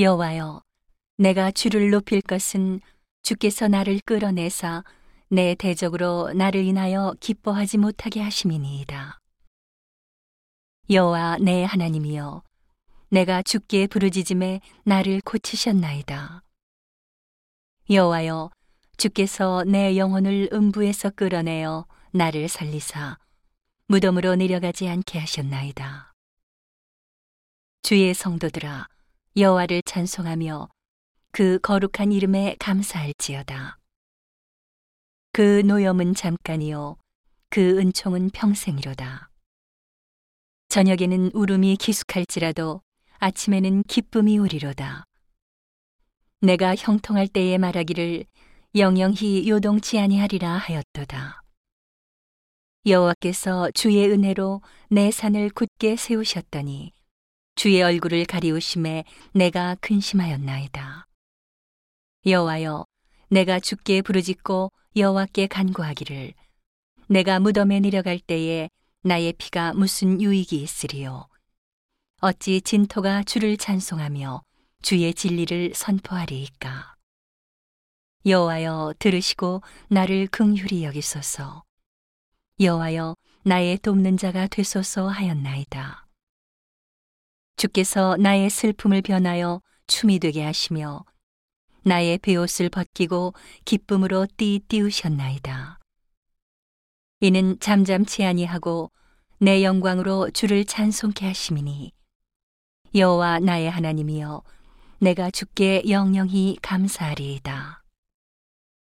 여호와여, 내가 주를 높일 것은 주께서 나를 끌어내사 내 대적으로 나를 인하여 기뻐하지 못하게 하심이니이다. 여호와 내 하나님이여, 내가 주께 부르짖음에 나를 고치셨나이다. 여호와여, 주께서 내 영혼을 음부에서 끌어내어 나를 살리사 무덤으로 내려가지 않게 하셨나이다. 주의 성도들아, 여호와를 찬송하며 그 거룩한 이름에 감사할지어다. 그 노염은 잠깐이요 그 은총은 평생이로다. 저녁에는 울음이 기숙할지라도 아침에는 기쁨이 오리로다. 내가 형통할 때에 말하기를 영영히 요동치 아니하리라 하였도다. 여호와께서 주의 은혜로 내 산을 굳게 세우셨더니 주의 얼굴을 가리우심에 내가 근심하였나이다. 여호와여, 내가 주께 부르짖고 여호와께 간구하기를 내가 무덤에 내려갈 때에 나의 피가 무슨 유익이 있으리요. 어찌 진토가 주를 찬송하며 주의 진리를 선포하리이까. 여호와여 들으시고 나를 긍휼히 여기소서. 여호와여 나의 돕는 자가 되소서 하였나이다. 주께서 나의 슬픔을 변하여 춤이 되게 하시며 나의 베옷을 벗기고 기쁨으로 띠띠우셨나이다. 이는 잠잠치 아니하고 내 영광으로 주를 찬송케 하심이니 여호와 나의 하나님이여 내가 주께 영영히 감사하리이다.